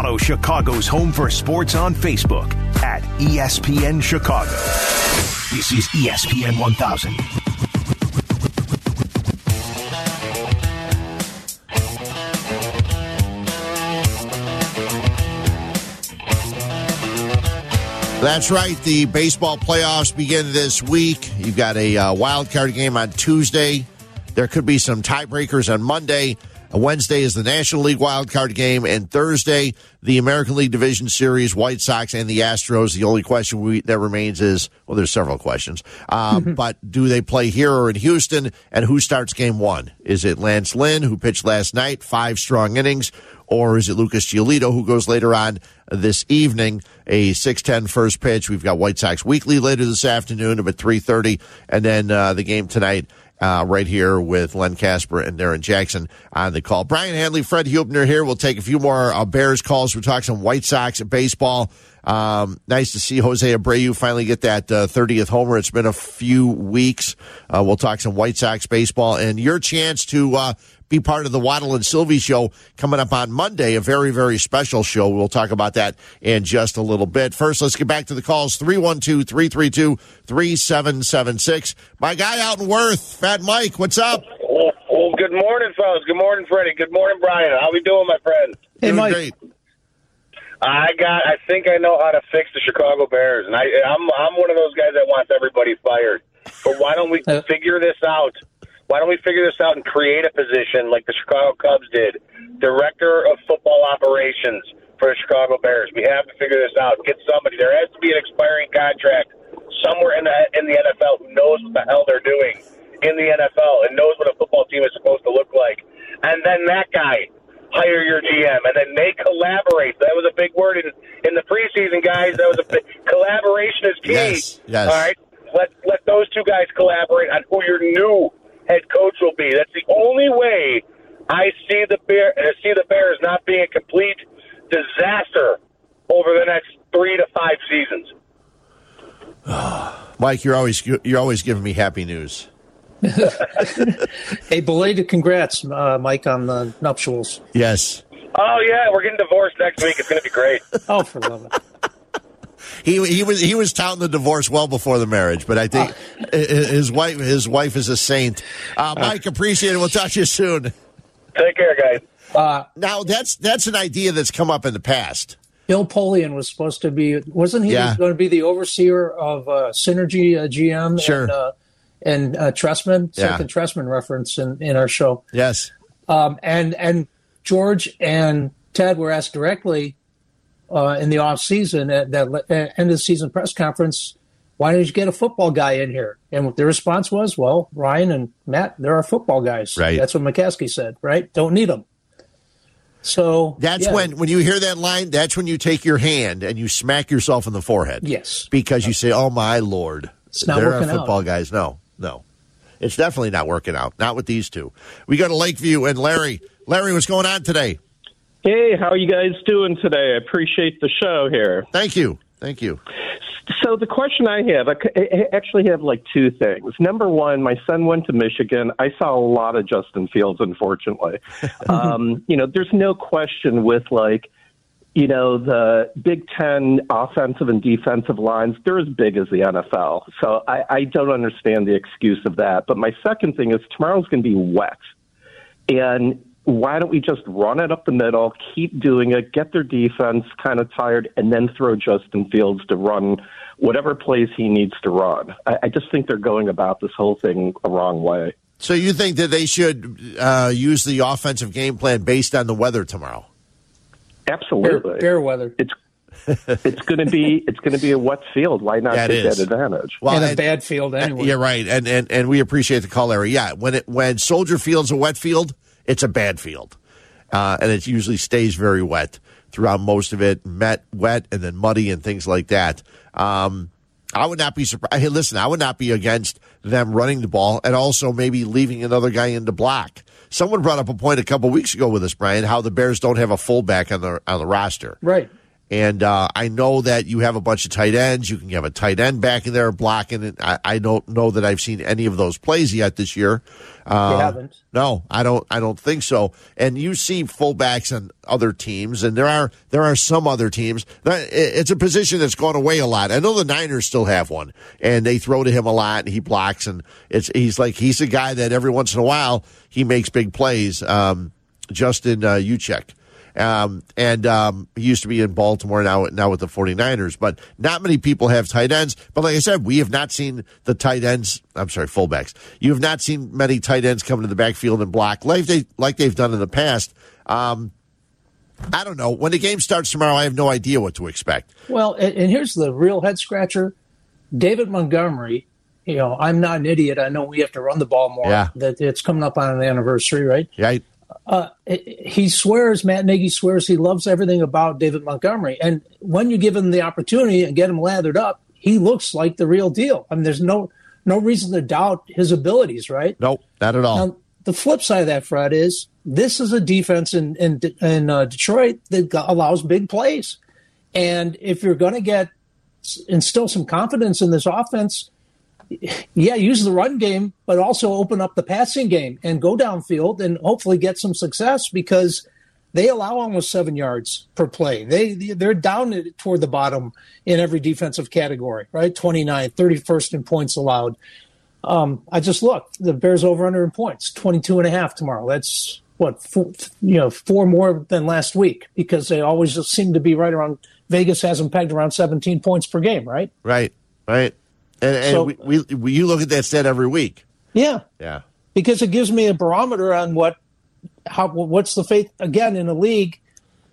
Follow Chicago's Home for Sports on Facebook at ESPN Chicago. This is ESPN 1000. That's right. The baseball playoffs begin this week. You've got a uh, wild card game on Tuesday. There could be some tiebreakers on Monday. Wednesday is the National League wild card game, and Thursday the American League Division Series, White Sox and the Astros. The only question we, that remains is well, there's several questions, um, but do they play here or in Houston? And who starts Game One? Is it Lance Lynn who pitched last night, five strong innings, or is it Lucas Giolito who goes later on this evening? A 6-10 first pitch. We've got White Sox Weekly later this afternoon about 3.30, and then uh, the game tonight uh, right here with Len Kasper and Darrin Jackson on the call. Brian Hanley, Fred Huebner here. We'll take a few more uh, Bears calls. We'll talk some White Sox baseball. Um, nice to see Jose Abreu finally get that uh, 30th homer. It's been a few weeks. Uh, we'll talk some White Sox baseball and your chance to uh, be part of the Waddle and Silvy show coming up on Monday, a very, very special show. We'll talk about that in just a little bit. First, let's get back to the calls 312 332 3776. My guy out in Worth, Fat Mike, what's up? Well, good morning, fellas. Good morning, Freddie. Good morning, Brian. How we doing, my friend? Hey, Doing Mike. great. I got. I think I know how to fix the Chicago Bears, and I, I'm I'm one of those guys that wants everybody fired. But why don't we Uh. figure this out? Why don't we figure this out and create a position like the Chicago Cubs did, director of football operations for the Chicago Bears? We have to figure this out. Get somebody. There has to be an expiring contract somewhere in the in the NFL who knows what the hell they're doing in the NFL and knows what a football team is supposed to look like. And then that guy hire your GM, and then they collaborate. That was a big word in in the preseason, guys. That was a big, collaboration is key. Yes, yes. All right, let let those two guys collaborate on who your new head coach will be. That's the only way I see the bear uh, see the Bears not being a complete disaster over the next three to five seasons. Mike, you're always you're always giving me happy news. Hey, belated congrats, uh, Mike, on the nuptials. Yes. Oh yeah, we're getting divorced next week. It's going to be great. Oh, for love it. He he was he was touting the divorce well before the marriage, but I think Uh. his wife his wife is a saint. Uh, Mike, appreciate it. We'll talk to you soon. Take care, guys. Uh, Now that's that's an idea that's come up in the past. Bill Polian was supposed to be, wasn't he Yeah. going to be the overseer of uh, Synergy uh, GM Sure. and, uh, and uh, Trestman, Yeah. second Trestman reference in, in our show. Yes. Um, and and George and Ted were asked directly uh, in the off season at that uh, end of the season press conference, why didn't you get a football guy in here? And the response was, well, Ryan and Matt, there are football guys. Right. That's what McCaskey said. Right? Don't need them. So That's yeah. when when you hear that line, that's when you take your hand and you smack yourself in the forehead. Yes. Because you say, "Oh my lord, It's not there are working out. football guys." No, no, it's definitely not working out. Not with these two. We go to Lakeview and Larry. Larry, what's going on today? Hey, how are you guys doing today? I appreciate the show here. Thank you, thank you. So the question I have, I actually have like two things. Number one, my son went to Michigan. I saw a lot of Justin Fields, unfortunately. um, you know, there's no question with like, you know, the Big Ten offensive and defensive lines, they're as big as the NFL. So I, I don't understand the excuse of that. But my second thing is tomorrow's going to be wet. And why don't we just run it up the middle, keep doing it, get their defense kind of tired, and then throw Justin Fields to run whatever plays he needs to run? I, I just think they're going about this whole thing a wrong way. So you think that they should uh, use the offensive game plan based on the weather tomorrow? Bear, Absolutely. fair weather It's it's going to be it's going to be a wet field. Why not That take is. that advantage? Well, and a and- bad field anyway. You're right, and, and and we appreciate the call, Larry. Yeah, when it when Soldier Field's a wet field, it's a bad field, uh, and it usually stays very wet throughout most of it, met wet and then muddy and things like that. Um, I would not be surprised. Hey, listen, I would not be against them running the ball and also maybe leaving another guy in the block. Someone brought up a point a couple weeks ago with us, Brian, how the Bears don't have a fullback on the on the roster. Right. And uh, I know that you have a bunch of tight ends. You can have a tight end back in there blocking it. I, I don't know that I've seen any of those plays yet this year. Uh, haven't. No, I don't. I don't think so. And you see fullbacks on other teams, and there are there are some other teams. That- It's a position that's gone away a lot. I know the Niners still have one, and they throw to him a lot, and he blocks, and it's he's like he's a guy that every once in a while he makes big plays. Um, Justin uh, Juszczyk. Um, and um, he used to be in Baltimore now now with the 49ers, but not many people have tight ends. But like I said, we have not seen the tight ends. I'm sorry, fullbacks. You have not seen many tight ends come to the backfield and block like they like they've done in the past. Um, I don't know. When the game starts tomorrow, I have no idea what to expect. Well, and, and here's the real head scratcher: David Montgomery. You know, I'm not an idiot. I know we have to run the ball more. Yeah. That it's coming up on an anniversary, right? Right? He swears, Matt Nagy swears he loves everything about David Montgomery. And when you give him the opportunity and get him lathered up, he looks like the real deal. I mean, there's no no reason to doubt his abilities, right? Nope, not at all. Now, the flip side of that, Fred, is this is a defense in in, in uh, Detroit that allows big plays, and if you're going to get instill some confidence in this offense, yeah, use the run game, but also open up the passing game and go downfield and hopefully get some success because they allow almost seven yards per play. They they're down toward the bottom in every defensive category, right? 29th, 31st in points allowed. Um, I just looked. The Bears over under in points, 22 and a half tomorrow. That's what four, you know, four more than last week because they always just seem to be right around. Vegas has them pegged around 17 points per game, right? right, right. And, and So- we, we, we you look at that stat every week. Yeah, Yeah. because it gives me a barometer on what how what's the faith again in a league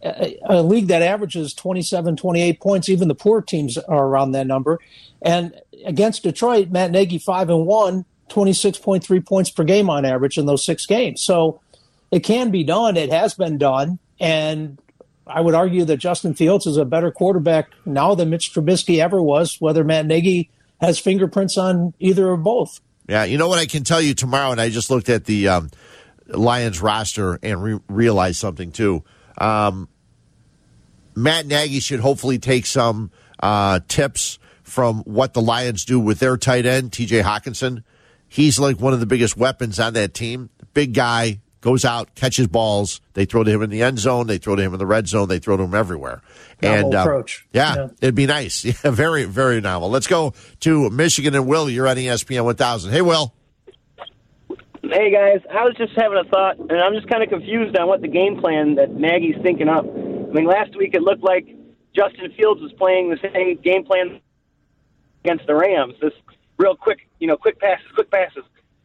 a, a league that averages 27 28 points even the poor teams are around that number. And against detroit matt nagy 5 and 1 26.3 points per game on average in those six games. So it can be done. It has been done. And i would argue that justin fields is a better quarterback now than mitch trubisky ever was whether matt nagy has fingerprints on either or both Yeah, you know what I can tell you tomorrow, and I just looked at the um, Lions roster and re- realized something too. Um, Matt Nagy should hopefully take some uh, tips from what the Lions do with their tight end, TJ Hockenson. He's like one of the biggest weapons on that team. Big guy, goes out, catches balls. They throw to him in the end zone. They throw to him in the red zone. They throw to him everywhere. Novel uh, approach. Yeah, Yeah. it'd be nice. Yeah, very, very novel. Let's go to Michigan and Will. You're on ESPN 1000. Hey, Will. Hey guys, I was just having a thought, and I'm just kind of confused on what the game plan that Nagy's thinking up. I mean, last week it looked like Justin Fields was playing the same game plan against the Rams. This real quick, you know, quick passes, quick passes.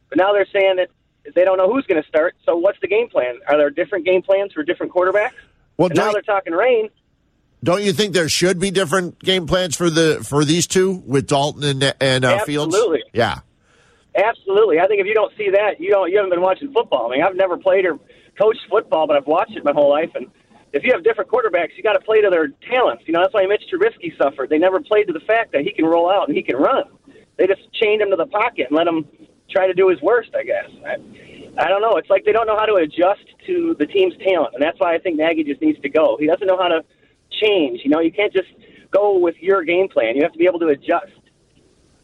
But now they're saying that they don't know who's going to start. So what's the game plan? Are there different game plans for different quarterbacks? Well, now they're talking rain. don't you think there should be different game plans for the for these two with Dalton and and uh, Fields? Absolutely. Yeah. Absolutely. I think if you don't see that, you don't you haven't been watching football. I mean, I've never played or coached football, but I've watched it my whole life. And if you have different quarterbacks, you got to play to their talents. You know, that's why Mitch Trubisky suffered. They never played to the fact that he can roll out and he can run. They just chained him to the pocket and let him try to do his worst. I guess. I, I don't know. It's like they don't know how to adjust to the team's talent, and that's why I think Nagy just needs to go. He doesn't know how to change. You know, you can't just go with your game plan. You have to be able to adjust.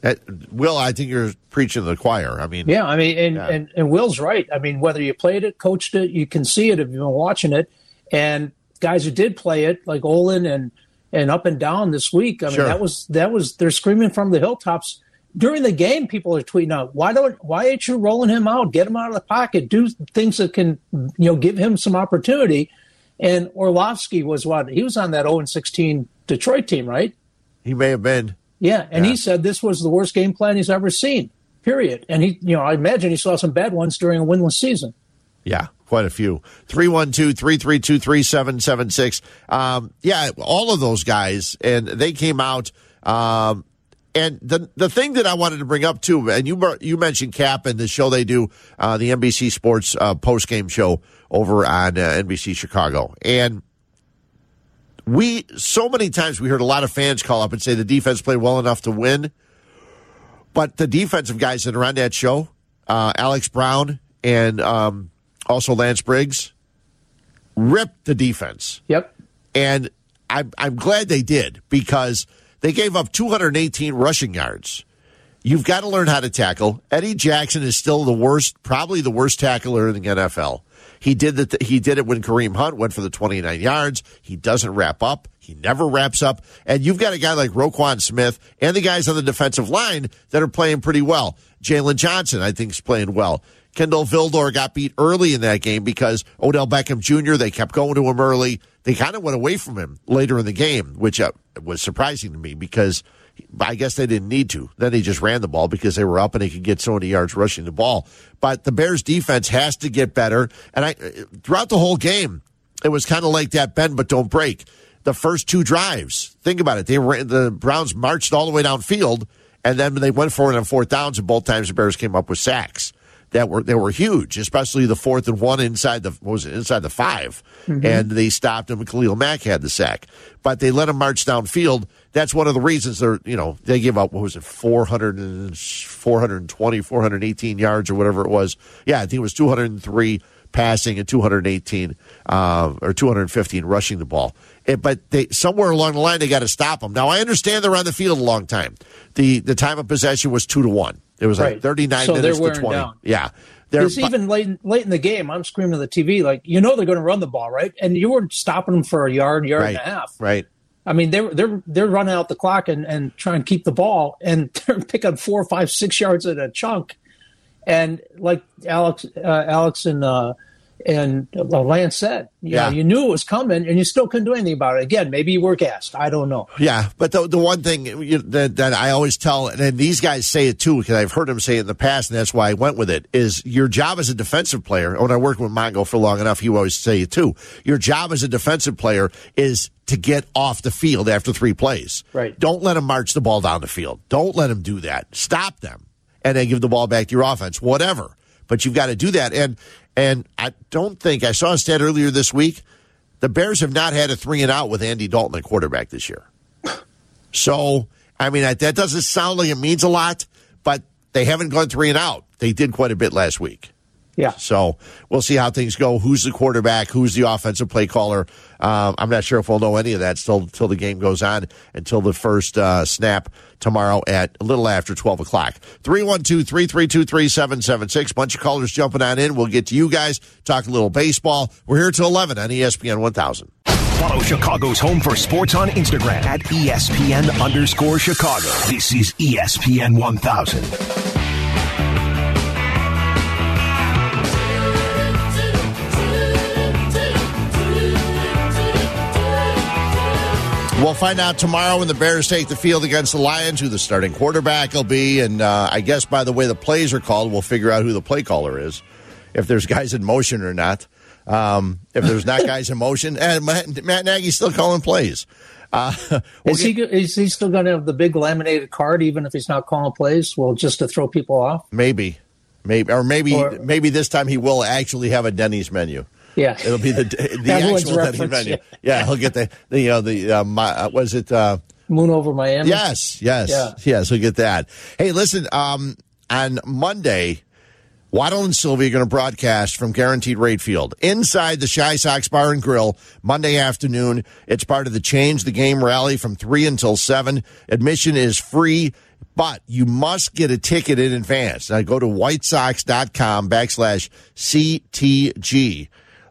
Uh, Will, I think you're preaching to the choir. I mean, Yeah, I mean, and, Yeah. and, and Will's right. I mean, whether you played it, coached it, you can see it if you've been watching it. And guys who did play it, like Olin and and up and down this week, I mean, Sure. that was that was they're screaming from the hilltops during the game. People are tweeting out, "Why don't why ain't you rolling him out? Get him out of the pocket. Do things that can you know give him some opportunity." And Orlovsky was what he was on that 0 16 Detroit team, right? he may have been. Yeah, and Yeah. he said this was the worst game plan he's ever seen. Period. And he, you know, I imagine he saw some bad ones during a winless season. Yeah, quite a few. 312 332 3776. Um, Yeah, all of those guys, and they came out. Um, and the the thing that I wanted to bring up too, and you you mentioned Cap and the show they do, uh, the NBC Sports uh, post game show over on uh, NBC Chicago, and we so many times we heard a lot of fans call up and say the defense played well enough to win, but the defensive guys that are on that show, uh, Alex Brown and um, also Lance Briggs, ripped the defense. Yep. And I'm, I'm glad they did because they gave up 218 rushing yards. You've got to learn how to tackle. Eddie Jackson is still the worst, probably the worst tackler in the NFL. He did that. He did it when Kareem Hunt went for the 29 yards. He doesn't wrap up. He never wraps up. And you've got a guy like Roquan Smith and the guys on the defensive line that are playing pretty well. Jaylon Johnson, I think, is playing well. Kindle Vildor got beat early in that game because Odell Beckham Jr., they kept going to him early. They kind of went away from him later in the game, which uh, was surprising to me because I guess they didn't need to. Then he just ran the ball because they were up and he could get so many yards rushing the ball. But the Bears defense has to get better. And I, throughout the whole game, it was kind of like that bend but don't break. The first two drives, think about it. They were the Browns marched all the way downfield, and then they went for it on fourth downs, and both times the Bears came up with sacks that were they were huge, especially the fourth and one inside the was it inside the 5 mm-hmm. and they stopped him. Khalil Mack had the sack, but they let him march downfield that's one of the reasons they're, you know, they give up, what was it, 400 and, 420, 418 yards or whatever it was. Yeah, I think it was 203 passing and 218 uh, or 215 rushing the ball. It, but they somewhere along the line they got to stop them. Now I understand they're on the field a long time. The the time of possession was two to one. It was right. like 39 so minutes to 20. Down. Yeah. It's even late late in the game. I'm screaming at the TV like, you know, they're going to run the ball, right? And you weren't stopping them for a yard, yard right. and a half. Right. I mean, they're they're they're running out the clock and and trying to keep the ball, and they're picking up four, five, six yards at a chunk. And like Alex, uh, Alex and uh, and uh, Lance said, you yeah, know, you knew it was coming, and you still couldn't do anything about it. Again, maybe you were gassed. I don't know. Yeah, but the the one thing you, that, that I always tell, and these guys say it too, because I've heard them say it in the past, and that's why I went with it. Is your job as a defensive player? When I worked with Mongo for long enough, he always say it too. Your job as a defensive player is to get off the field after three plays. Right. Don't let them march the ball down the field. Don't let them do that. Stop them, and then give the ball back to your offense. Whatever. But you've got to do that. And and I don't think I saw a stat earlier this week. The Bears have not had a three and out with Andy Dalton at quarterback this year. So I mean that doesn't sound like it means a lot, but they haven't gone three and out. They did quite a bit last week. Yeah. So we'll see how things go. Who's the quarterback? Who's the offensive play caller? Um, I'm not sure if we'll know any of that still until the game goes on, until the first uh, snap tomorrow at a little after 12 o'clock. 312 332 3776. Bunch of callers jumping on in. We'll get to you guys, talk a little baseball. We're here till 11 on ESPN 1000. Follow Chicago's Home for Sports on Instagram at ESPN underscore Chicago. This is ESPN 1000. We'll find out tomorrow when the Bears take the field against the Lions who the starting quarterback will be. And uh, I guess by the way the plays are called, we'll figure out who the play caller is, if there's guys in motion or not. Um, if there's not guys in motion, and Matt, Matt Nagy's still calling plays. Uh, we'll is, he, is he still going to have the big laminated card, even if he's not calling plays? Well, just to throw people off? Maybe. Maybe, or maybe, or, maybe this time he will actually have a Denny's menu. Yeah, it'll be the the actual Denny's menu. Yeah. yeah. he'll get the the you know the uh, my, uh, was it uh, Moon over Miami? Yes, yes, yeah. yes. He'll get that. Hey, listen. Um, on Monday, Waddle and Silvy are going to broadcast from Guaranteed Rate Field inside the Chi Sox Bar and Grill Monday afternoon. It's part of the Change the Game rally from 3 until 7. Admission is free, but you must get a ticket in advance. Now go to whitesox.com backslash CTG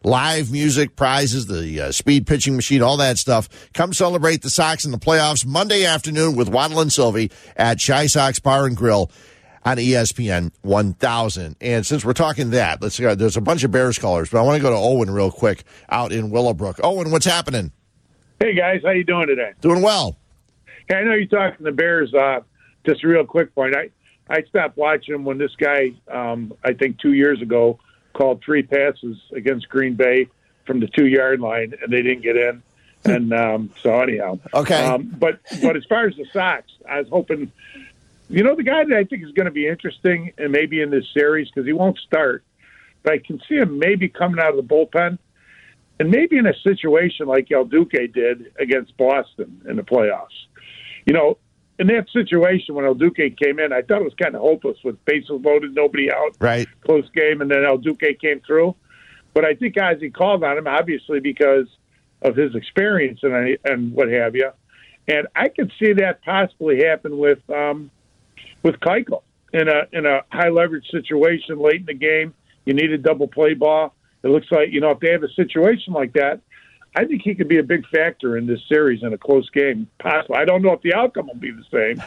live music, prizes, the uh, speed pitching machine, all that stuff. Come celebrate the Sox in the playoffs Monday afternoon with Waddle and Silvy at Chi Sox Bar and Grill on ESPN 1000. And since we're talking that, let's go. There's a bunch of Bears callers, but I want to go to Owen real quick out in Willowbrook. Owen, what's happening? Hey guys, how you doing today? Doing well. Hey, I know you're talking the Bears. Uh, just a real quick point. I I stopped watching them when this guy, um, I think two years ago, called three passes against Green Bay from the two yard line, and they didn't get in. And um, so anyhow, okay. Um, but but as far as the Sox, I was hoping, you know, the guy that I think is going to be interesting, and maybe in this series because he won't start, but I can see him maybe coming out of the bullpen, and maybe in a situation like El Duque did against Boston in the playoffs. You know, in that situation when El Duque came in, I thought it was kind of hopeless with bases loaded, nobody out, right? Close game, and then El Duque came through. But I think Ozzie called on him obviously because of his experience and and what have you. And I could see that possibly happen with um, with Keuchel in a in a high leverage situation late in the game. You need a double play ball. It looks like you know if they have a situation like that, I think he could be a big factor in this series in a close game. Possible. I don't know if the outcome will be the same,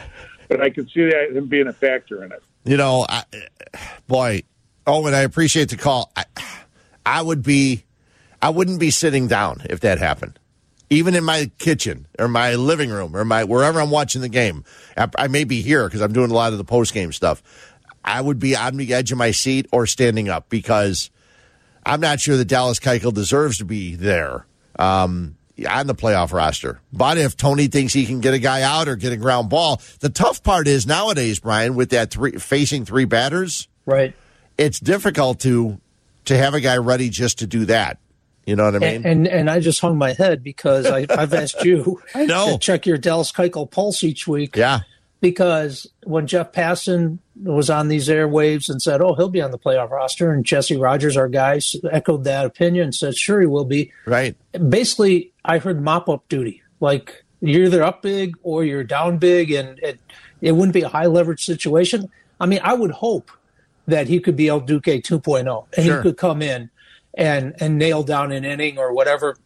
but I can see that him being a factor in it. You know, I, boy, Owen, I appreciate the call. I, I would be, I wouldn't be sitting down if that happened. Even in my kitchen or my living room or my wherever I'm watching the game, I, I may be here because I'm doing a lot of the post game stuff. I would be on the edge of my seat or standing up because I'm not sure that Dallas Keuchel deserves to be there um, on the playoff roster. But if Tony thinks he can get a guy out or get a ground ball, the tough part is nowadays, Brian, with that three facing three batters, right? It's difficult to to have a guy ready just to do that. You know what I mean? And and, and I just hung my head because I, have asked you I know. check your Dallas Keuchel pulse each week. Yeah. Because when Jeff Passan was on these airwaves and said, "Oh, he'll be on the playoff roster," and Jesse Rogers, our guy, echoed that opinion and said, "Sure, he will be." Right. Basically, I heard mop up duty. Like you're either up big or you're down big, and it, it wouldn't be a high leverage situation. I mean, I would hope that he could be El Duque 2.0 and sure. he could come in and and nail down an inning or whatever.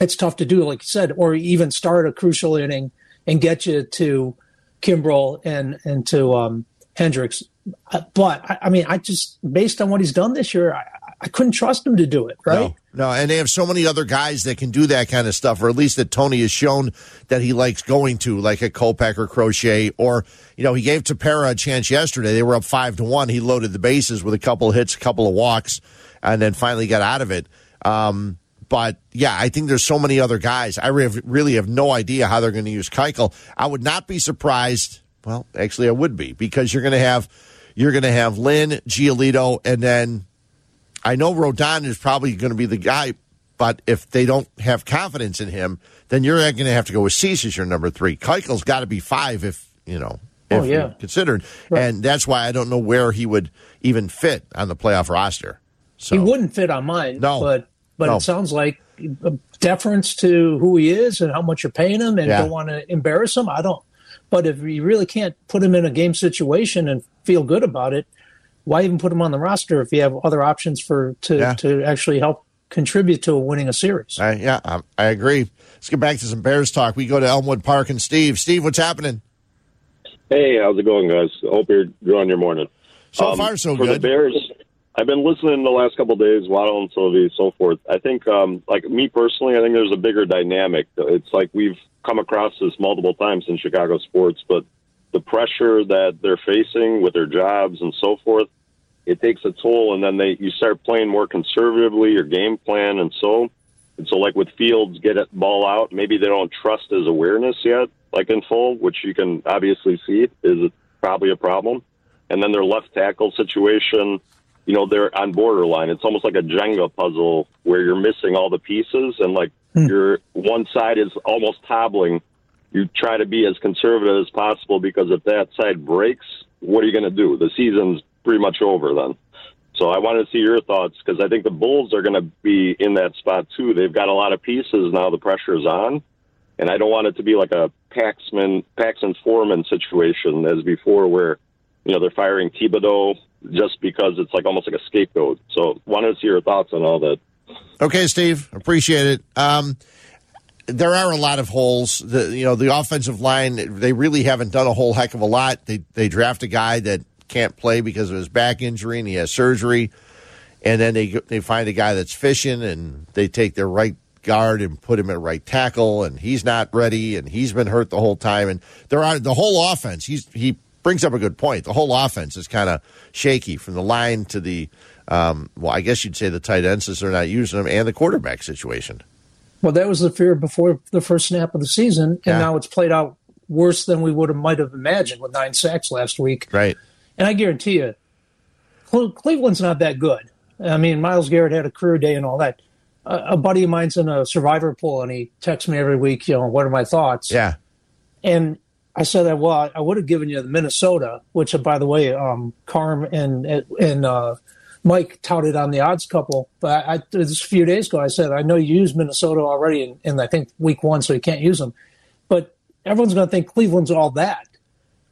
It's tough to do, like you said, or even start a crucial inning and get you to Kimbrel and and to um, Hendriks. But I, I, mean, I just based on what he's done this year, I, I couldn't trust him to do it. Right? No, no, and they have so many other guys that can do that kind of stuff, or at least that Tony has shown that he likes going to, like a Kopech or Crochet, or you know, he gave Tepera a chance yesterday. They were up five to one. He loaded the bases with a couple of hits, a couple of walks, and then finally got out of it. Um, but yeah, I think there's so many other guys. I really have no idea how they're going to use Keuchel. I would not be surprised. Well, actually, I would be because you're going to have you're going to have Lynn, Giolito, and then I know Rodon is probably going to be the guy. But if they don't have confidence in him, then you're going to have to go with Cease as your number three. Keuchel's got to be five if you know oh, yeah. considered, right. and that's why I don't know where he would even fit on the playoff roster. So he wouldn't fit on mine. No, but but no. it sounds like deference to who he is and how much you're paying him, and yeah. don't want to embarrass him. I don't. But if you really can't put him in a game situation and feel good about it, why even put him on the roster if you have other options for to yeah. to actually help contribute to winning a series? I, yeah, I, I agree. Let's get back to some Bears talk. We go to Elmwood Park and Steve. Steve, what's happening? Hey, how's it going, guys? Hope you're doing your morning. So um, far, so for good. The Bears, I've been listening the last couple of days, Waddle and Silvy, so forth. I think, um, like me personally, I think there's a bigger dynamic. It's like we've come across this multiple times in Chicago sports, but the pressure that they're facing with their jobs and so forth, it takes a toll. And then they you start playing more conservatively, your game plan, and so. And so, like with Fields, get it ball out. Maybe they don't trust his awareness yet, like in full, which you can obviously see is probably a problem. And then their left tackle situation you know, they're on borderline. It's almost like a Jenga puzzle where you're missing all the pieces and like hmm. your one side is almost toppling. You try to be as conservative as possible because if that side breaks, what are you going to do? The season's pretty much over then. So I wanted to see your thoughts because I think the Bulls are going to be in that spot too. They've got a lot of pieces now. The pressure's on, and I don't want it to be like a Paxman, Paxson Forman situation as before, where you know they're firing Thibodeau just because it's like almost like a scapegoat. So wanted to see your thoughts on all that. Okay, Steve, appreciate it. Um, there are a lot of holes. The you know the offensive line they really haven't done a whole heck of a lot. They they draft a guy that can't play because of his back injury and he has surgery, and then they they find a guy that's fishing and they take their right guard and put him at right tackle and he's not ready and he's been hurt the whole time and there are the whole offense. He's he brings up a good point. The whole offense is kind of shaky from the line to the, um, well, I guess you'd say the tight ends since they're not using them, and the quarterback situation. Well, that was the fear before the first snap of the season, and yeah. now it's played out worse than we would have might have imagined with nine sacks last week. Right. And I guarantee you, Cleveland's not that good. I mean, Myles Garrett had a career day and all that. a buddy of mine's in a survivor pool, and he texts me every week. You know, what are my thoughts? Yeah. And I said that well, I would have given you the Minnesota, which by the way, um, Carm and and uh, Mike touted on the odds couple, but I, this a few days ago I said I know you used Minnesota already in, in I think week one, so you can't use them. But everyone's going to think Cleveland's all that.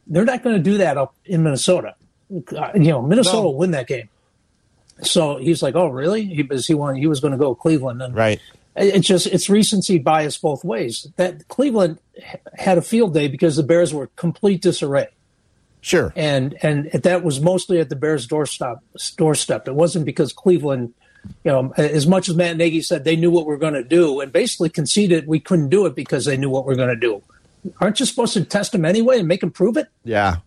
They're not going to do that up in Minnesota. Uh, You know, Minnesota No. will win that game. So he's like, "Oh, really?" He was he wanted, he was going to go Cleveland, and Right. It- it's just it's recency bias both ways. That Cleveland had a field day because the Bears were complete disarray Sure. and and that was mostly at the Bears' doorstep. Doorstep. It wasn't because Cleveland, you know, as much as Matt Nagy said they knew what we are going to do, and basically conceded we couldn't do it because they knew what we are going to do. Aren't you supposed to test them anyway and make them prove it? Yeah.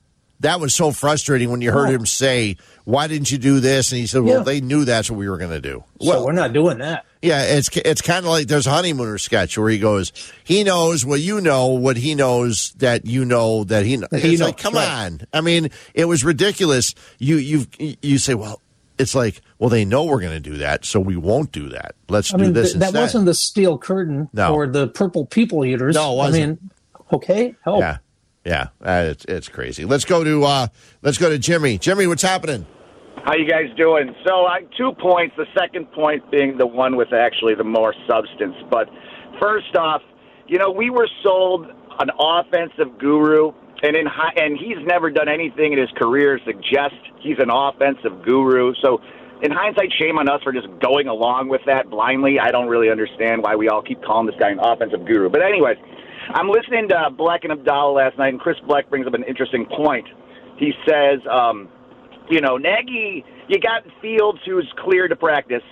That was so frustrating when you heard Oh. him say, Why didn't you do this? And he said, Well, Yeah. they knew that's what we were going to do. So Well, we're not doing that. Yeah, it's it's kind of like there's a honeymooner sketch where he goes, He knows what you know, what he knows that you know that he knows. He It's knows, like, come right. on. I mean, it was ridiculous. You you you say, Well, it's like, well, they know we're going to do that, so we won't do that. Let's I do mean, this th- that instead. wasn't the steel curtain No. or the purple people eaters. No, it wasn't. I mean, okay, help. Yeah, yeah, uh, it's it's crazy. Let's go to uh, let's go to Jimmy. Jimmy, what's happening? How you guys doing? So, I, two points. The second point being the one with actually the more substance. But first off, you know, we were sold an offensive guru, and in hi- and he's never done anything in his career to suggest he's an offensive guru. So, in hindsight, shame on us for just going along with that blindly. I don't really understand why we all keep calling this guy an offensive guru. But anyways, I'm listening to Black and Abdallah last night, and Chris Black brings up an interesting point. He says. Um, you know, Nagy, you got Fields, who's clear to practice,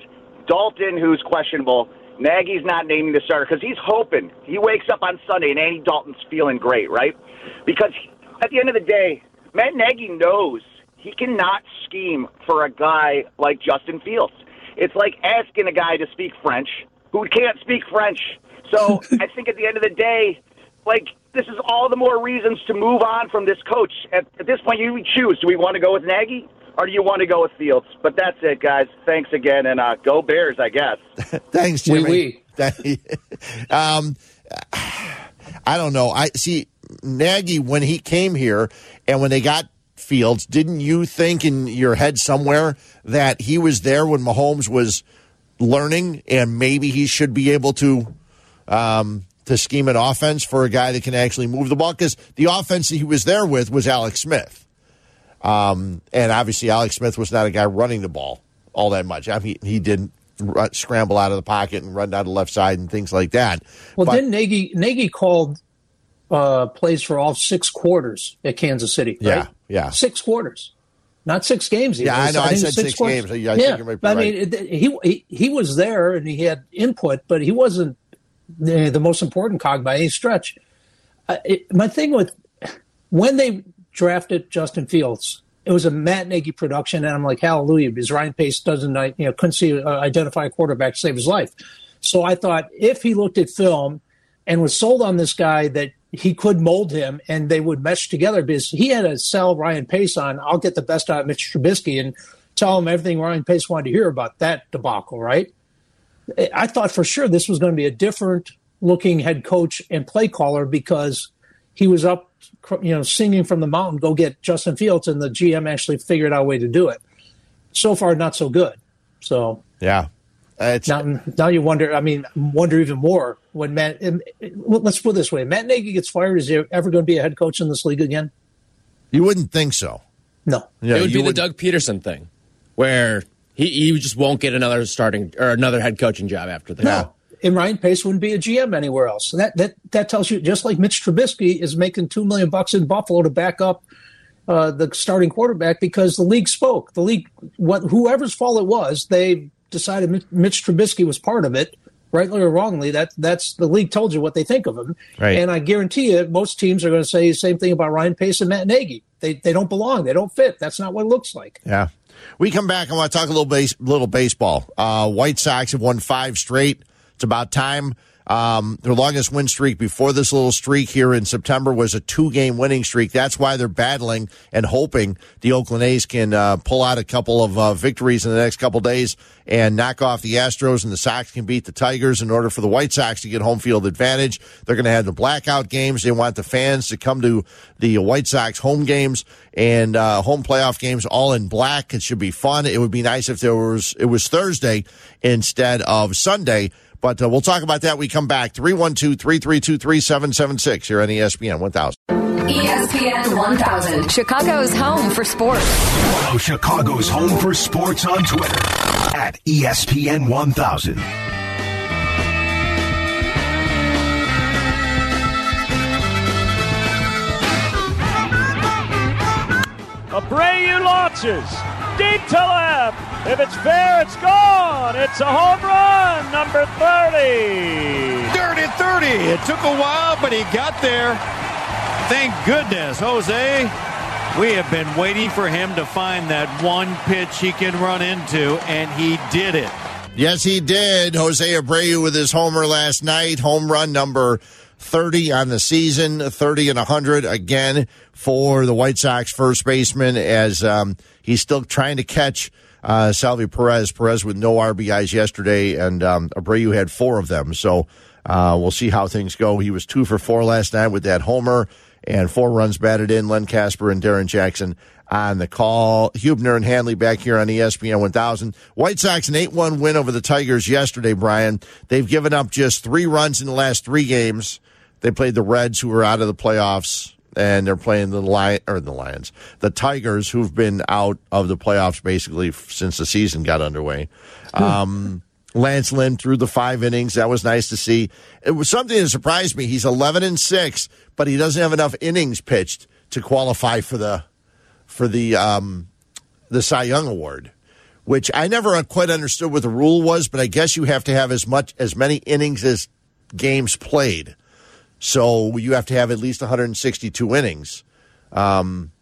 Dalton, who's questionable. Nagy's not naming the starter because he's hoping he wakes up on Sunday and Andy Dalton's feeling great, right? Because at the end of the day, Matt Nagy knows he cannot scheme for a guy like Justin Fields. It's like asking a guy to speak French who can't speak French. So I think at the end of the day, like this is all the more reasons to move on from this coach. At, at this point, you choose: do we want to go with Nagy or do you want to go with Fields? But that's it, guys. Thanks again, and uh, go Bears, I guess. Thanks, Oui, Jimmy. um, I don't know. I see Nagy when he came here and when they got Fields. Didn't you think in your head somewhere that he was there when Mahomes was learning and maybe he should be able to um, to scheme an offense for a guy that can actually move the ball? Because the offense that he was there with was Alex Smith. Um, and obviously, Alex Smith was not a guy running the ball all that much. I mean, he, he did run, scramble out of the pocket and run down the left side and things like that. Well, But- then Nagy Nagy called uh, plays for all six quarters at Kansas City. Yeah, right? yeah. six quarters, not six games. Yeah, I know. I think said six quarters. games. I- I think you might be but I mean, he, he he was there and he had input, but he wasn't the, the most important cog by any stretch. Uh, it, my thing with when they drafted Justin Fields, it was a Matt Nagy production, and I'm like, hallelujah, because Ryan Pace doesn't, uh, you know, couldn't see uh, identify a quarterback to save his life. So I thought if he looked at film and was sold on this guy that he could mold him and they would mesh together because he had to sell Ryan Pace on, I'll get the best out of Mitch Trubisky and tell him everything Ryan Pace wanted to hear about that debacle, right? I thought for sure this was going to be a different looking head coach and play caller because he was up, you know, singing from the mountain, go get Justin Fields, and the GM actually figured out a way to do it. So far, not so good. So yeah. Uh, it's, now, now you wonder. I mean, wonder even more when Matt. Let's put it this way: Matt Nagy gets fired. Is he ever going to be a head coach in this league again? you wouldn't think so. No. Yeah, it would you be the Doug Pederson thing, where he, he just won't get another starting or another head coaching job after that. No. And Ryan Pace wouldn't be a GM anywhere else. And that that that tells you just like Mitch Trubisky is making two million bucks in Buffalo to back up uh, the starting quarterback because the league spoke. The league, what whoever's fault it was, they decided Mitch- Mitch Trubisky was part of it, rightly or wrongly. That that's the league told you what they think of him. Right. And I guarantee you, most teams are going to say the same thing about Ryan Pace and Matt Nagy. They they don't belong. They don't fit. That's not what it looks like. Yeah. We come back. I want to talk a little base, little baseball. Uh, White Sox have won five straight. It's about time. Um, their longest win streak before this little streak here in September was a two game winning streak. That's why they're battling and hoping the Oakland A's can uh, pull out a couple of uh, victories in the next couple days and knock off the Astros and the Sox can beat the Tigers in order for the White Sox to get home field advantage. They're going to have the blackout games. They want the fans to come to the White Sox home games and uh, home playoff games all in black. It should be fun. It would be nice if there was it was Thursday instead of Sunday. But uh, we'll talk about that. We come back 312 332 3776 here on ESPN 1000. ESPN 1000, Chicago's home for sports. Follow Chicago's home for sports on Twitter at ESPN 1000. Abreu launches deep to left. If it's fair, it's gone. It's a home run, number 30. Dirty 30. It took a while, but he got there. Thank goodness, Jose. We have been waiting for him to find that one pitch he can run into, and he did it. Yes, he did. Jose Abreu with his homer last night. Home run number 30 on the season, 30 and 100 again for the White Sox first baseman as um, he's still trying to catch uh, Salvy Perez. Perez with no RBIs yesterday, and um, Abreu had four of them. So uh, we'll see how things go. He was two for four last night with that homer and four runs batted in. Len Kasper and Darrin Jackson on the call. Huebner and Hanley back here on ESPN 1000. White Sox an 8-1 win over the Tigers yesterday, Brian. They've given up just three runs in the last three games. They played the Reds, who were out of the playoffs, and they're playing the Lion or the Lions, the Tigers, who've been out of the playoffs basically since the season got underway. Um, Lance Lynn threw the five innings. That was nice to see. It was something that surprised me. He's 11 and six, but he doesn't have enough innings pitched to qualify for the for the um, the Cy Young Award, which I never quite understood what the rule was. But I guess you have to have as much as many innings as games played. So you have to have at least 162 innings um,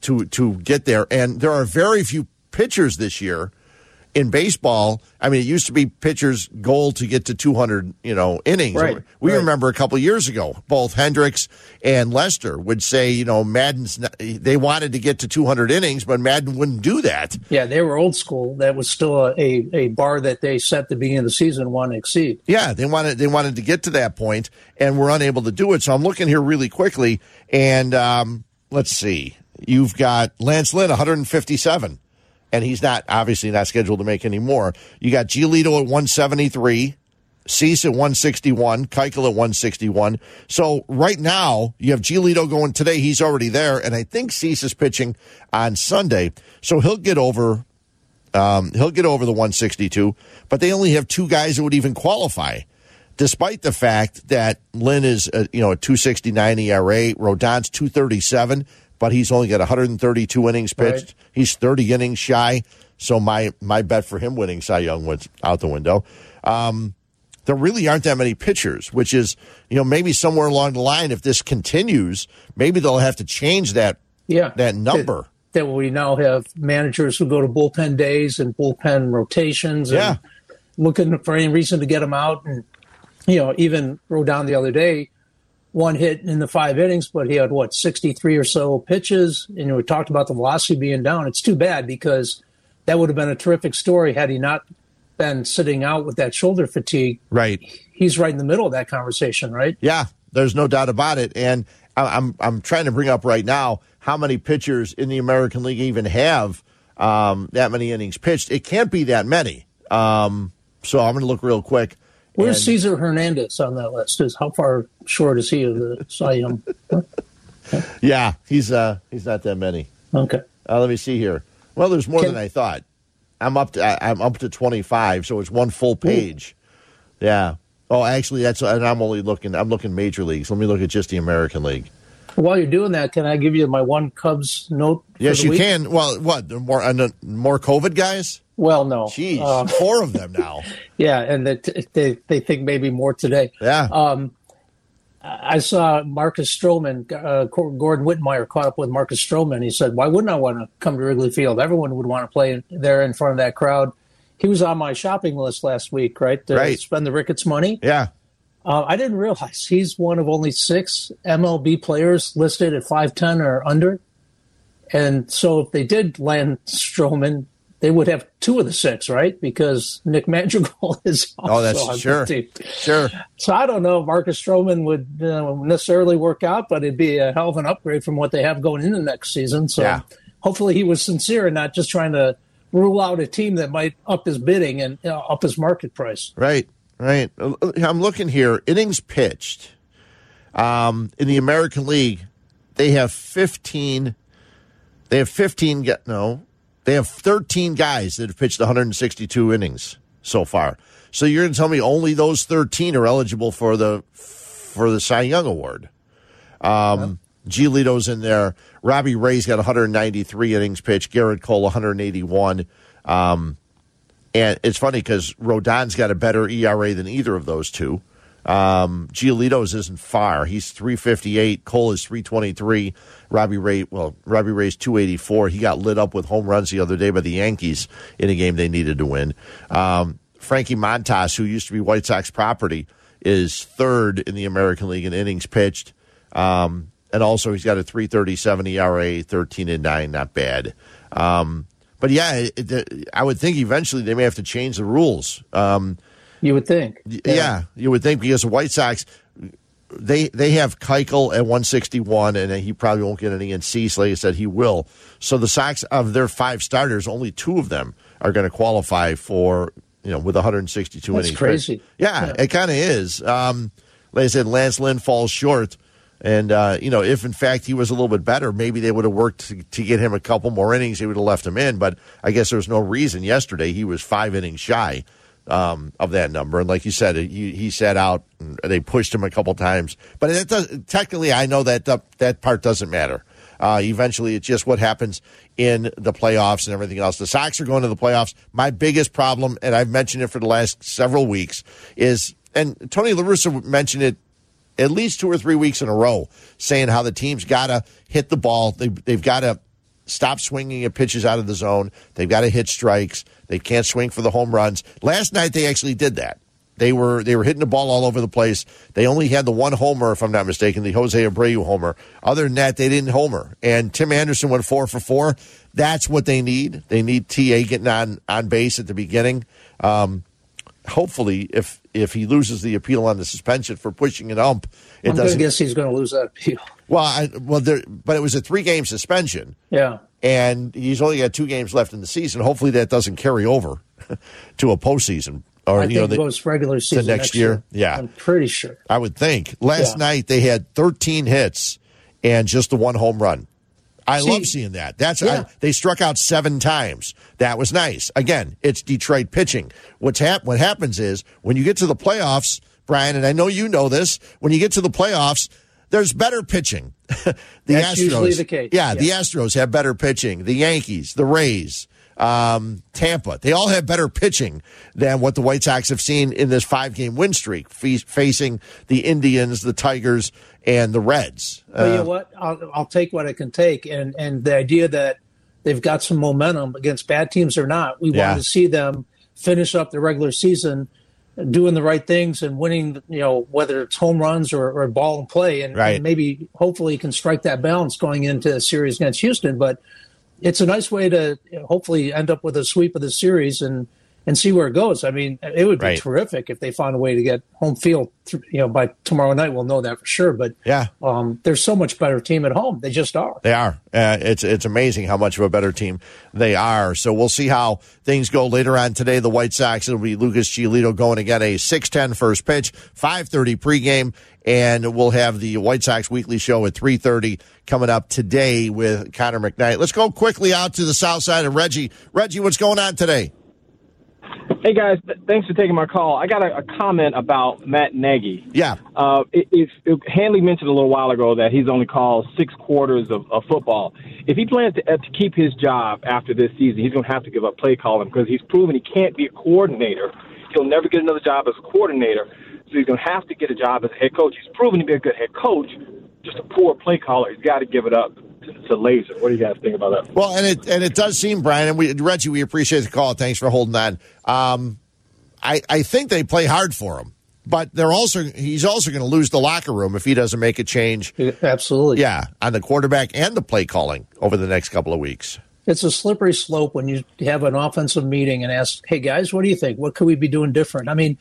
to to get there. And there are very few pitchers this year in baseball. I mean, it used to be pitchers' goal to get to 200, you know, innings. Right, we right. remember a couple of years ago, both Hendricks and Lester would say, you know, Maddon's not, they wanted to get to 200 innings, but Maddon wouldn't do that. Yeah, they were old school. That was still a, a, a bar that they set at the beginning of the season, want to exceed. Yeah, they wanted they wanted to get to that point, and were unable to do it. So I'm looking here really quickly, and um, let's see. You've got Lance Lynn, 157, and he's not obviously not scheduled to make any more. You got Giolito at 173. Cease at 161, Keuchel at 161. So right now, you have Giolito going today. He's already there, and I think Cease is pitching on Sunday. So he'll get over um, he'll get over the 162, but they only have two guys that would even qualify, despite the fact that Lynn is, uh, you know, a 269 ERA, Rodon's 237, but he's only got 132 innings pitched. Right. He's 30 innings shy. So my my bet for him winning Cy Young was out the window. Um, there really aren't that many pitchers, which is, you know, maybe somewhere along the line, if this continues, maybe they'll have to change that Yeah. that number. That, that we now have managers who go to bullpen days and bullpen rotations and Yeah. looking for any reason to get them out. And, you know, even Rodon the other day, one hit in the five innings, but he had what, 63 or so pitches. And we talked about the velocity being down. It's too bad because that would have been a terrific story had he not been sitting out with that shoulder fatigue. Right. He's right in the middle of that conversation, right? Yeah, there's no doubt about it. And I'm I'm trying to bring up right now how many pitchers in the American League even have um, that many innings pitched. It can't be that many. Um, so I'm going to look real quick. Where's And- Cesar Hernandez on that list? Is how far short is he of the Cy Young? Yeah, he's uh he's not that many. Okay. Uh, let me see here. Well, there's more Can- than I thought. I'm up to I, I'm up to 25, so it's one full page. Yeah. Oh, actually, that's and I'm only looking. I'm looking major leagues. Let me look at just the American League. While you're doing that, can I give you my one Cubs note? Yes, you week? can. Well, what more uh, more COVID guys? Well, no. Jeez, Uh, four of them now. yeah, and that they they think maybe more today. Yeah. Um, I saw Marcus Stroman, uh, Gordon Wittenmyer caught up with Marcus Stroman. He said, "Why wouldn't I want to come to Wrigley Field? Everyone would want to play there in front of that crowd." He was on my shopping list last week, right? To Right. spend the Ricketts money. Yeah. Uh, I didn't realize he's one of only six MLB players listed at 5'10 or under. And so if they did land Stroman, they would have two of the six, right? Because Nick Madrigal is also Oh, that's on sure. the team. Sure. So I don't know if Marcus Stroman would uh, necessarily work out, but it'd be a hell of an upgrade from what they have going into next season. So Yeah. hopefully he was sincere and not just trying to rule out a team that might up his bidding and uh, up his market price. Right, right. I'm looking here. Innings pitched um, in the American League. They have 15. They have 15. ga- No, they have 13 guys that have pitched 162 innings so far. So you're going to tell me only those 13 are eligible for the for the Cy Young Award? Um, Giolito's in there. Robbie Ray's got 193 innings pitched. Gerrit Cole 181. Um, and it's funny because Rodon's got a better ERA than either of those two. Um, Giolito's isn't far. He's 358. Cole is 323. Robbie Ray, well, Robbie Ray's 284. He got lit up with home runs the other day by the Yankees in a game they needed to win. Um, Frankie Montas, who used to be White Sox property, is third in the American League in innings pitched. Um, and also, he's got a 337 ERA, 13 and 9, not bad. Um, but yeah, it, it, I would think eventually they may have to change the rules. Um, You would think. yeah. you would think because the White Sox, they they have Keuchel at 161, and he probably won't get any. And Cease, like I said, he will. So the Sox of their five starters, only two of them are going to qualify for you know with 162 That's innings. crazy. Yeah, it kind of is. Um, like I said, Lance Lynn falls short. And, uh, you know, if in fact he was a little bit better, maybe they would have worked to, to get him a couple more innings. They would have left him in. But I guess there was no reason. Yesterday, he was five innings shy um, of that number. And like you said, he, he sat out and they pushed him a couple times. But it does, technically, I know that that, that part doesn't matter. Uh, eventually, it's just what happens in the playoffs and everything else. The Sox are going to the playoffs. My biggest problem, and I've mentioned it for the last several weeks, is, and Tony La Russa mentioned it at least two or three weeks in a row, saying how the team's got to hit the ball. They, they've got to stop swinging at pitches out of the zone. They've got to hit strikes. They can't swing for the home runs. Last night they actually did that. They were they were hitting the ball all over the place. They only had the one homer, if I'm not mistaken, the Jose Abreu homer. Other than that, they didn't homer. And Tim Anderson went four for four. That's what they need. They need TA getting on on base at the beginning. Um, hopefully, if if he loses the appeal on the suspension for pushing an ump, it I'm doesn't. guess he's going to lose that appeal. Well, I, well, there, but it was a three game suspension Yeah. and he's only got two games left in the season. Hopefully, that doesn't carry over to a postseason or I you know the, goes regular season next year. Yeah. I'm pretty sure. I would think. Last Yeah. night they had 13 hits and just the one home run. I See- love seeing that. That's Yeah. I, they struck out seven times. That was nice. Again, it's Detroit pitching. What's hap- what happens is when you get to the playoffs, Brian, and I know you know this. When you get to the playoffs, there's better pitching. the That's Astros, usually the case. Yeah, Yeah. the Astros have better pitching. The Yankees, the Rays, um, Tampa, they all have better pitching than what the White Sox have seen in this five game win streak, fe- facing the Indians, the Tigers, and the Reds. But you Uh, know what? I'll, I'll take what I can take, and and the idea that they've got some momentum against bad teams or not, we Yeah. want to see them finish up the regular season doing the right things and winning. You know, whether it's home runs or, or ball and play, and, Right. and maybe hopefully can strike that balance going into a series against Houston. But it's a nice way to hopefully end up with a sweep of the series and and see where it goes. I mean, it would be Right. terrific if they found a way to get home field. th- You know, by tomorrow night, we'll know that for sure. But yeah, um, they're so much better team at home. They just are. They are. Uh, it's it's amazing how much of a better team they are. So we'll see how things go later on today. The White Sox it'll be Lucas Giolito going again a 6-10 first pitch, five thirty pregame, and we'll have the White Sox weekly show at three thirty coming up today with Connor McKnight. Let's go quickly out to the south side of Reggie. Reggie, what's going on today? Hey guys, th- thanks for taking my call. I got a, a comment about Matt Nagy. Yeah. Uh, it, it, Hanley mentioned a little while ago that he's only called six quarters of, of football. If he plans to, uh, to keep his job after this season, he's going to have to give up play calling because he's proven he can't be a coordinator. He'll never get another job as a coordinator, so he's going to have to get a job as a head coach. He's proven to be a good head coach, just a poor play caller. He's got to give it up to, a Lazor. What do you guys think about that? Well, and it and it does seem, Brian, and we Reggie, we appreciate the call. Thanks for holding on. Um, I I think they play hard for him. but they're also he's also going to lose the locker room if he doesn't make a change. Absolutely. Yeah, on the quarterback and the play calling over the next couple of weeks. It's a slippery slope when you have an offensive meeting and ask, "Hey guys, what do you think? What could we be doing different?" I mean,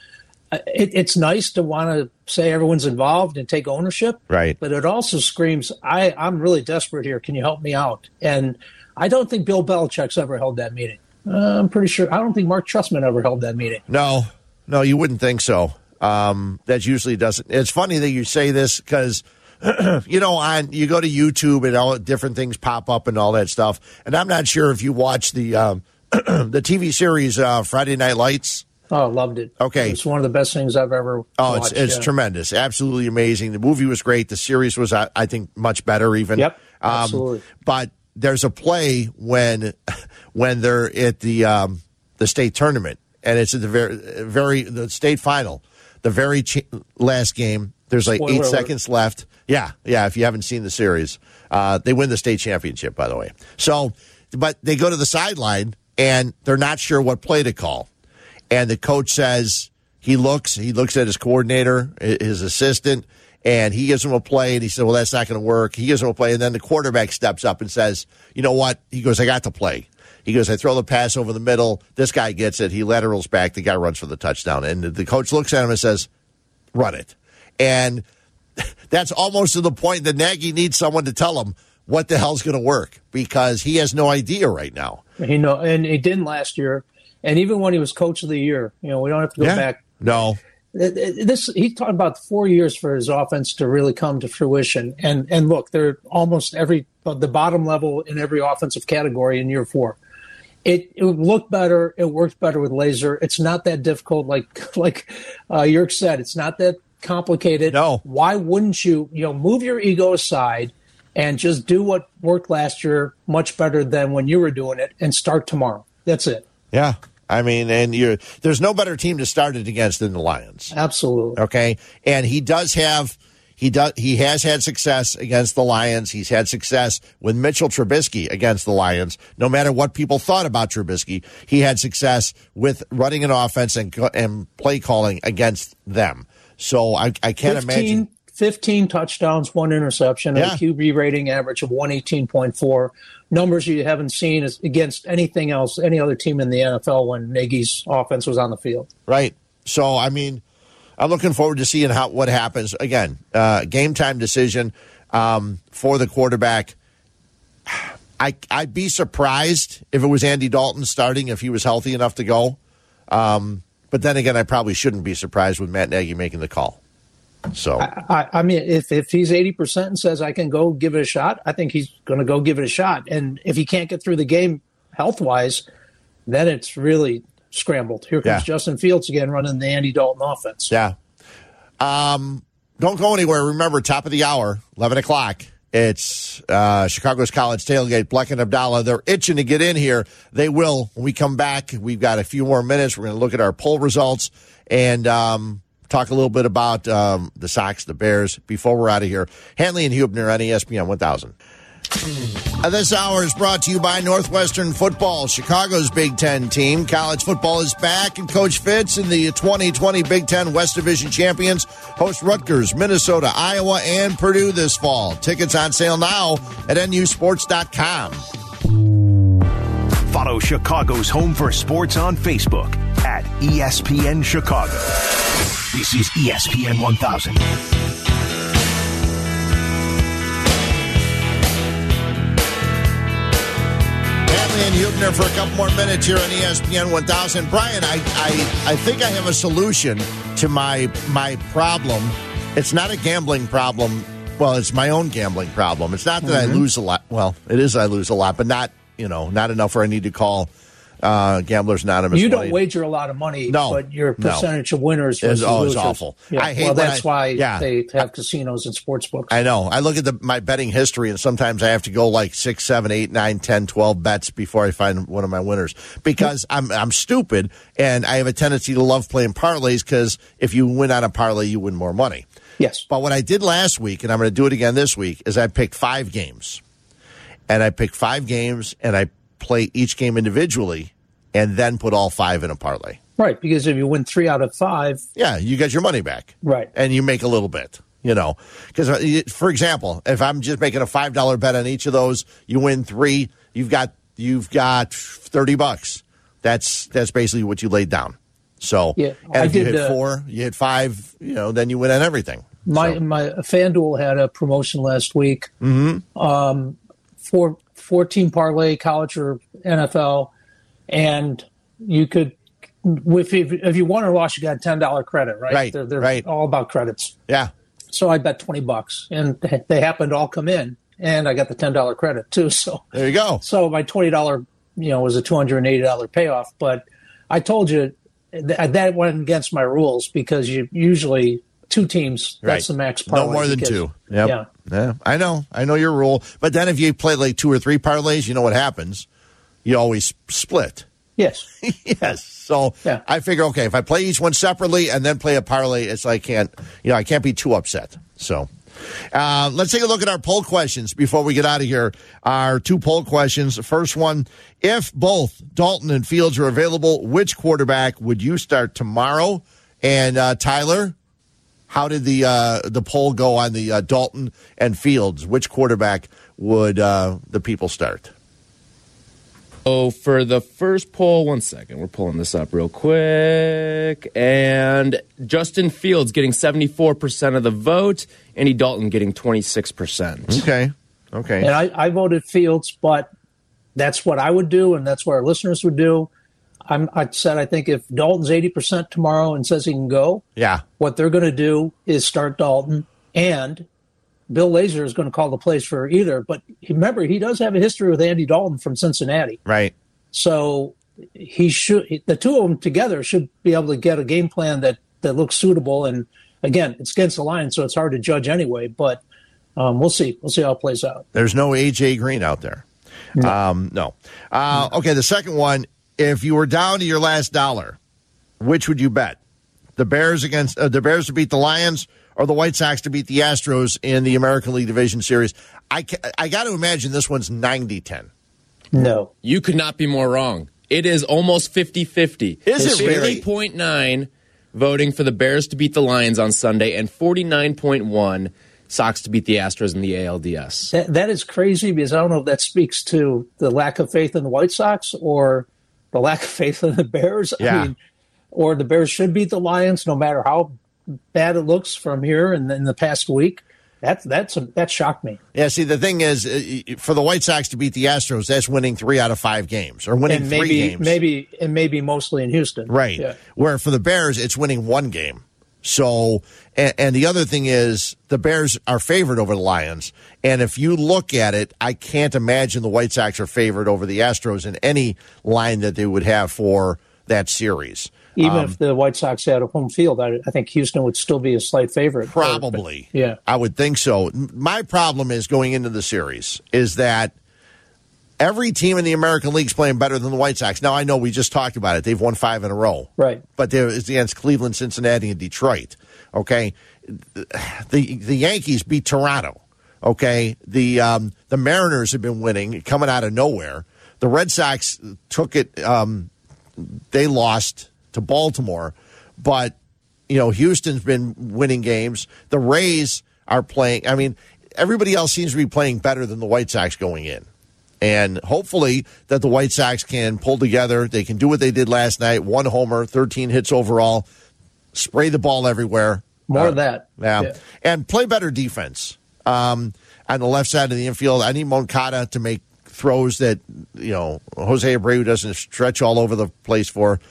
it, it's nice to want to say everyone's involved and take ownership, Right. But it also screams, "I I'm really desperate here. Can you help me out?" And I don't think Bill Belichick's ever held that meeting. Uh, I'm pretty sure. I don't think Marc Trestman ever held that meeting. No, no, you wouldn't think so. Um, that usually doesn't. It's funny that you say this because. you know, on you go to YouTube and all different things pop up and all that stuff. And I'm not sure if you watch the um, the TV series uh, Friday Night Lights. Oh, loved it. Okay. it's one of the best things I've ever. Oh, watched, it's it's yeah. tremendous, absolutely amazing. The movie was great. The series was, I, I think, much better. Even Yep, Um, absolutely. but there's a play when when they're at the um, the state tournament, and it's at the very very the state final, the very ch- last game. There's like Spoiler eight alert. seconds left. Yeah, yeah. If you haven't seen the series, uh, they win the state championship, by the way. So, but they go to the sideline and they're not sure what play to call, and the coach says he looks he looks at his coordinator, his assistant, and he gives him a play, and he said, "Well, that's not going to work." He gives him a play, and then the quarterback steps up and says, "You know what?" He goes, "I got the play." He goes, I throw the pass over the middle. This guy gets it. He laterals back. The guy runs for the touchdown. And the coach looks at him and says, run it. And that's almost to the point that Nagy needs someone to tell him what the hell's going to work because he has no idea right now. He know, and he didn't last year. And even when he was coach of the year, you know, we don't have to go Yeah. back. No. This he's talking about four years for his offense to really come to fruition. And and look, they're almost every the bottom level in every offensive category in year four. It, it looked better. It worked better with Lazor. It's not that difficult, like like uh, Yerk said. It's not that complicated. No. Why wouldn't you? You know, move your ego aside and just do what worked last year much better than when you were doing it, and start tomorrow. That's it. Yeah. I mean, and you're, there's no better team to start it against than the Lions. Absolutely. Okay. And he does have he does he has had success against the Lions. He's had success with Mitchell Trubisky against the Lions. No matter what people thought about Trubisky, he had success with running an offense and and play calling against them. So I, I can't 15, imagine 15 touchdowns, one interception, Yeah. a QB rating average of 118.4. Numbers you haven't seen is against anything else, any other team in the NFL when Nagy's offense was on the field. Right. So I mean, I'm looking forward to seeing how what happens. Again, uh, game time decision um, for the quarterback. I I'd be surprised if it was Andy Dalton starting if he was healthy enough to go. Um, but then again, I probably shouldn't be surprised with Matt Nagy making the call. So I, I mean, if, if he's 80% and says, I can go give it a shot, I think he's going to go give it a shot. And if he can't get through the game health wise, then it's really scrambled. Here comes Yeah. Justin Fields again running the Andy Dalton offense. Yeah. Um, don't go anywhere. Remember, top of the hour, 11 o'clock. It's uh, Chicago's College Tailgate. Black and Abdallah, they're itching to get in here. They will. When we come back, we've got a few more minutes. We're going to look at our poll results and um, talk a little bit about um, the Sox, the Bears, before we're out of here. Hanley and Huebner on ESPN 1000. Uh, This hour is brought to you by Northwestern Football, Chicago's Big Ten team. College football is back, and Coach Fitz and the 2020 Big Ten West Division champions host Rutgers, Minnesota, Iowa, and Purdue this fall. Tickets on sale now at nusports.com. Follow Chicago's Home for Sports on Facebook at ESPN Chicago. This is ESPN 1000. Hanley and Huebner for a couple more minutes here on ESPN 1000. Brian, I, I, I think I have a solution to my my problem. It's not a gambling problem. Well, it's my own gambling problem. It's not that I Mhm. lose a lot. Well, it is I lose a lot, but not you know not enough where I need to call uh, Gamblers Anonymous. You don't Money. wager a lot of money, No, but your no. percentage of winners Is- losers. awful. Yeah, I hate well, that's I- why yeah. they have casinos and sports books. I know. I look at the, my betting history, and sometimes I have to go like six, seven, eight, nine, ten, twelve bets before I find one of my winners because I'm I'm stupid, and I have a tendency to love playing parlays because if you win on a parlay, you win more money. Yes. But what I did last week, and I'm going to do it again this week, is I picked five games, and I picked five games, and I play each game individually, and then put all five in a parlay. Right, because if you win three out of five, yeah, you get your money back. Right. And you make a little bit, you know. Because, for example, if I'm just making a $5 bet on each of those, you win three, you've got you've got 30 bucks. That's that's basically what you laid down. So, Yeah, and if you did, hit uh, four, you hit five, you know, then you win on everything. my my FanDuel had a promotion last week. Mm-hmm. Um, for fourteen parlay, college or NFL, and you could. If, if, if you won or lost, you got a ten dollar credit, right? Right, They're, they're right. all about credits. Yeah. So I bet twenty bucks, and they- happened to all come in, and I got the ten dollar credit too. So There you go. So my twenty dollar, you know, was a two hundred and eighty dollar payoff. But I told you that, that went against my rules because you usually two teams. That's the max. No more than two. Yep. Yeah. Yeah. I know. I know your rule. But then if you play like two or three parlays, you know what happens. You always split. Yes. yes. So I figure, okay, if I play each one separately and then play a parlay, it's like I can't, you know, I can't be too upset. So uh, let's take a look at our poll questions before we get out of here. Our two poll questions. The first one if both Dalton and Fields are available, which quarterback would you start tomorrow? And uh, Tyler, how did the uh, the poll go on the uh, Dalton and Fields? Which quarterback would uh, the people start? Oh, for the first poll, one second. We're pulling this up real quick. And Justin Fields getting 74% of the vote, Andy Dalton getting 26%. Okay. Okay. And I, I voted Fields, but that's what I would do, and that's what our listeners would do. I'm, I said I think if Dalton's 80% tomorrow and says he can go, Yeah. what they're going to do is start Dalton, and Bill Lazor is going to call the plays for either. But remember, he does have a history with Andy Dalton from Cincinnati. Right. So he should the two of them together should be able to get a game plan that that looks suitable. And again, it's against the line, so it's hard to judge anyway. But um, we'll see. We'll see how it plays out. There's no AJ Green out there. No. Um, no. Uh, okay, the second one. If you were down to your last dollar, which would you bet? The Bears against uh, the Bears to beat the Lions, or the White Sox to beat the Astros in the American League Division Series? I ca- I got to imagine this one's 90-10. No. You could not be more wrong. It is almost 50 50. Is it really? 50.9 voting for the Bears to beat the Lions on Sunday, and 49.1 Sox to beat the Astros in the ALDS. That, that is crazy because I don't know if that speaks to the lack of faith in the White Sox or the lack of faith in the Bears. Yeah. I mean, or the Bears should beat the Lions no matter how bad it looks from here and in the past week. That's that's that shocked me. Yeah, see, the thing is, uh, for the White Sox to beat the Astros, that's winning three out of five games, or winning and three maybe games. maybe and maybe mostly in Houston. Right. Yeah. Where for the Bears, it's winning one game. So, and, and the other thing is, the Bears are favored over the Lions. And if you look at it, I can't imagine the White Sox are favored over the Astros in any line that they would have for that series. Even Um, if the White Sox had a home field, I, I think Houston would still be a slight favorite. Probably. Yeah. I would think so. My problem is going into the series is that every team in the American League is playing better than the White Sox. Now, I know we just talked about it. They've won five in a row. Right. But there is against Cleveland, Cincinnati, and Detroit. Okay. The the Yankees beat Toronto. Okay. The um, the Mariners have been winning, coming out of nowhere. The Red Sox took it. Um, they lost to Baltimore, but you know Houston's been winning games. The Rays are playing. I mean, everybody else seems to be playing better than the White Sox going in. And hopefully that the White Sox can pull together. They can do what they did last night: one homer, thirteen hits overall, spray the ball everywhere. More Uh, of that. yeah. Yeah. and play better defense um, on the left side of the infield. I need Moncada to make throws that you know Jose Abreu doesn't stretch all over the place for,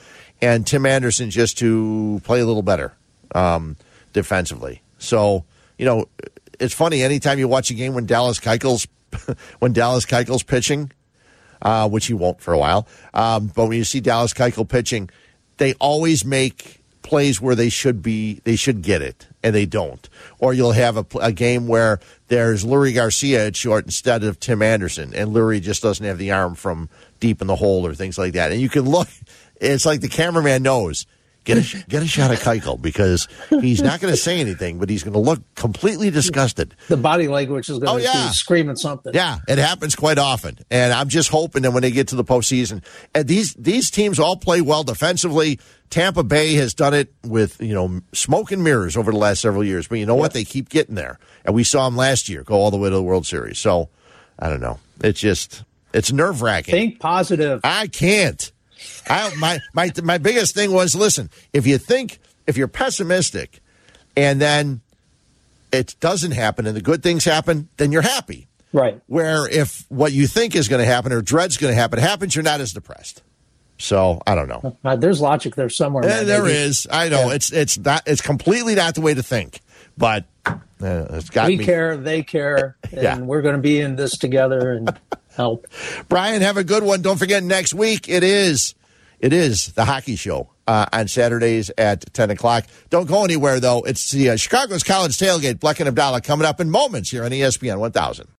and Tim Anderson just to play a little better um, defensively. So you know, it's funny anytime you watch a game when Dallas Keuchel's when Dallas Keuchel's pitching, uh, which he won't for a while. Um, but when you see Dallas Keuchel pitching, they always make plays where they should be, they should get it, and they don't. Or you'll have a, a game where there's Leury Garcia at short instead of Tim Anderson, and Leury just doesn't have the arm from deep in the hole or things like that. And you can look, it's like the cameraman knows Get a get a shot of Keuchel because he's not going to say anything, but he's going to look completely disgusted. The body language is going to Oh, yeah. be screaming something. Yeah, it happens quite often, and I'm just hoping that when they get to the postseason, and these these teams all play well defensively. Tampa Bay has done it with you know smoke and mirrors over the last several years, but you know what? They keep getting there, and we saw them last year go all the way to the World Series. So I don't know. It's just it's nerve wracking. Think positive. I can't. I my my my biggest thing was listen. If you think if you're pessimistic, and then it doesn't happen, and the good things happen, then you're happy. Right. Where if what you think is going to happen or dread's going to happen happens, you're not as depressed. So I don't know. Uh, there's logic there somewhere. Man. there Maybe- is. I know it's it's not it's completely not the way to think, but uh, it's got we me. care, they care, and Yeah. we're going to be in this together and help. Brian, have a good one. Don't forget next week it is it is the hockey show uh, on Saturdays at ten o'clock. Don't go anywhere though. It's the uh, Chicago's College Tailgate. Bleck and Abdallah coming up in moments here on ESPN one thousand.